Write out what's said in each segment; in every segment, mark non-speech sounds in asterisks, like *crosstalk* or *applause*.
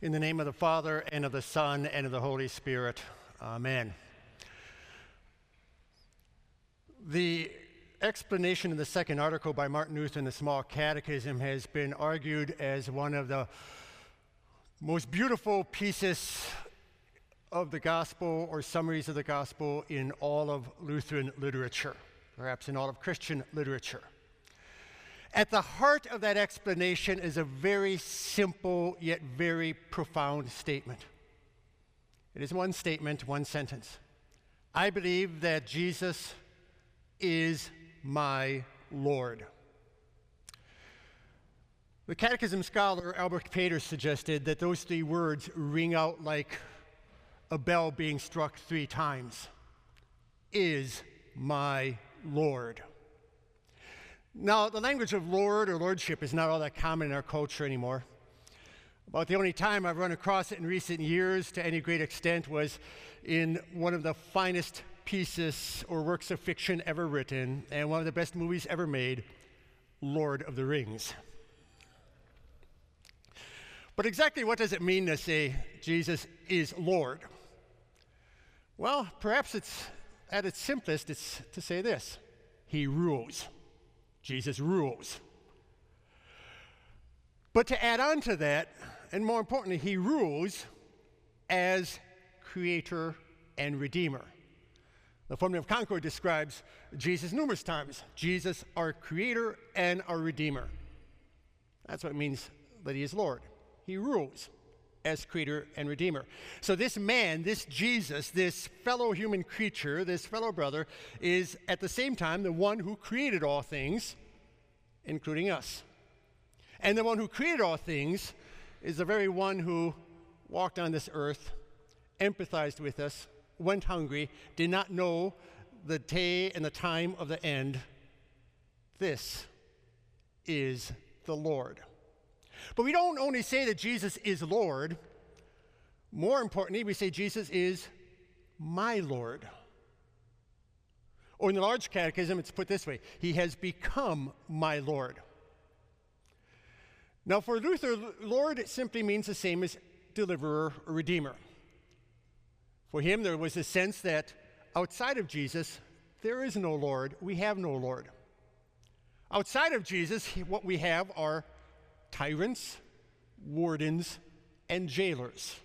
In the name of the Father, and of the Son, and of the Holy Spirit. Amen. The explanation of the second article by Martin Luther in the Small Catechism has been argued as one of the most beautiful pieces of the gospel or summaries of the gospel in all of Lutheran literature, perhaps in all of Christian literature. At the heart of that explanation is a very simple yet very profound statement. It is one statement, one sentence. I believe that Jesus is my Lord. The Catechism scholar Albert Pater suggested that those three words ring out like a bell being struck three times. Is my Lord. Now, the language of Lord or Lordship is not all that common in our culture anymore. About the only time I've run across it in recent years to any great extent was in one of the finest pieces or works of fiction ever written and one of the best movies ever made, Lord of the Rings. But exactly what does it mean to say Jesus is Lord? Well, perhaps it's at its simplest, it's to say this He rules. Jesus rules. But to add on to that, and more importantly, he rules as creator and redeemer. The Formula of Concord describes Jesus numerous times Jesus, our creator and our redeemer. That's what it means that he is Lord. He rules as creator and redeemer. So, this man, this Jesus, this fellow human creature, this fellow brother, is at the same time the one who created all things, including us. And the one who created all things is the very one who walked on this earth, empathized with us, went hungry, did not know the day and the time of the end. This is the Lord. But we don't only say that Jesus is Lord, more importantly, we say Jesus is my Lord. Or in the large catechism, it's put this way He has become my Lord. Now, for Luther, Lord simply means the same as deliverer or redeemer. For him, there was a sense that outside of Jesus, there is no Lord. We have no Lord. Outside of Jesus, what we have are tyrants, wardens, and jailers.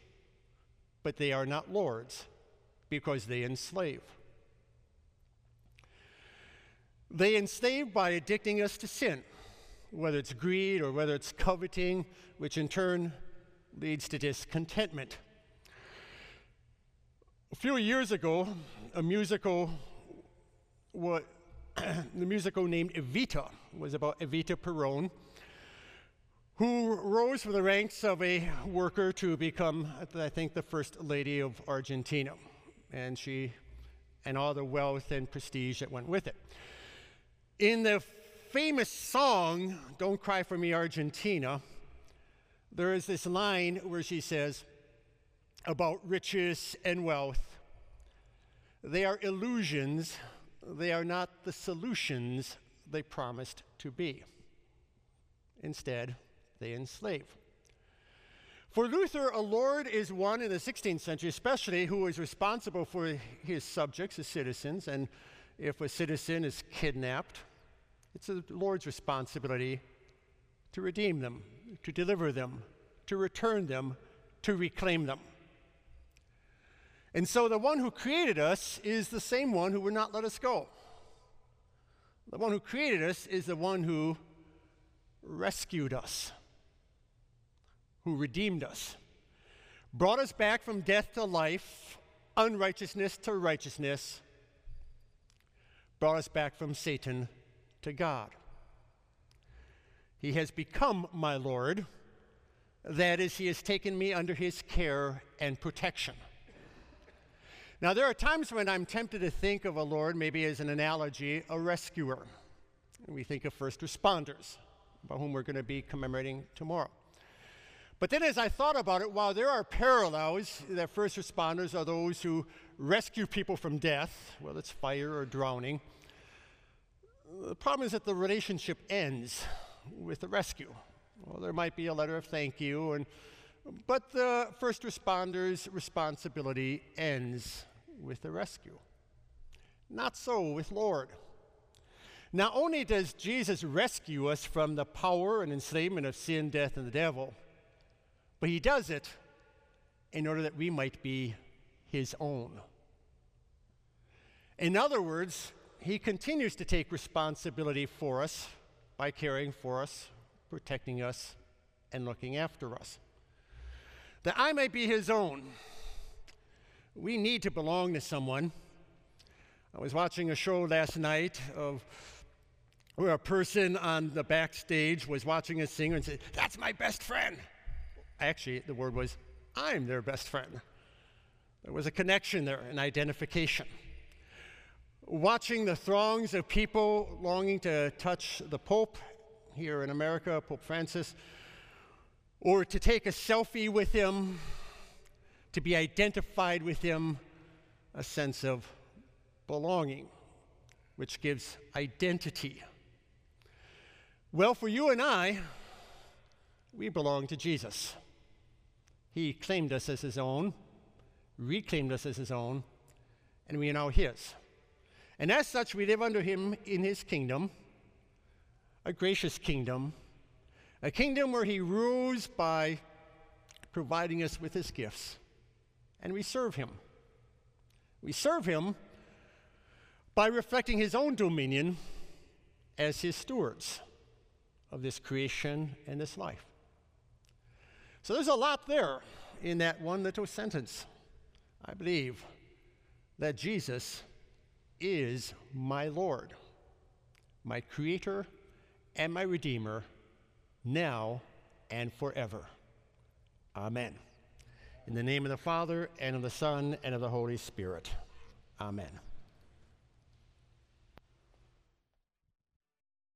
But they are not lords because they enslave. They enslave by addicting us to sin, whether it's greed or whether it's coveting, which in turn leads to discontentment. A few years ago, a musical, what, *clears throat* the musical named Evita was about Evita Peron, who rose from the ranks of a worker to become, I think, the first lady of Argentina, and she, and all the wealth and prestige that went with it. In the famous song, Don't Cry for Me, Argentina, there is this line where she says about riches and wealth they are illusions, they are not the solutions they promised to be. Instead, they enslave. For Luther, a lord is one in the 16th century, especially who is responsible for his subjects, his citizens. And if a citizen is kidnapped, it's a lord's responsibility to redeem them, to deliver them, to return them, to reclaim them. And so the one who created us is the same one who would not let us go. The one who created us is the one who rescued us who redeemed us, brought us back from death to life, unrighteousness to righteousness, brought us back from Satan to God. He has become my Lord. That is, He has taken me under His care and protection. Now, there are times when I'm tempted to think of a Lord, maybe as an analogy, a rescuer. We think of first responders, about whom we're going to be commemorating tomorrow. But then, as I thought about it, while there are parallels, that first responders are those who rescue people from death, whether it's fire or drowning, the problem is that the relationship ends with the rescue. Well, there might be a letter of thank you and But the first responder's responsibility ends with the rescue. Not so with Lord. Not only does Jesus rescue us from the power and enslavement of sin, death, and the devil, but he does it in order that we might be his own. In other words, he continues to take responsibility for us by caring for us, protecting us, and looking after us. That I might be his own. We need to belong to someone. I was watching a show last night of where a person on the backstage was watching a singer and said, That's my best friend. Actually, the word was, I'm their best friend. There was a connection there, an identification. Watching the throngs of people longing to touch the Pope here in America, Pope Francis, or to take a selfie with him, to be identified with him, a sense of belonging, which gives identity. Well, for you and I, we belong to Jesus. He claimed us as his own, reclaimed us as his own, and we are now his. And as such, we live under him in his kingdom, a gracious kingdom, a kingdom where he rules by providing us with his gifts, and we serve him. We serve him by reflecting his own dominion as his stewards of this creation and this life. So there's a lot there in that one little sentence. I believe that Jesus is my Lord, my Creator, and my Redeemer, now and forever. Amen. In the name of the Father, and of the Son, and of the Holy Spirit. Amen.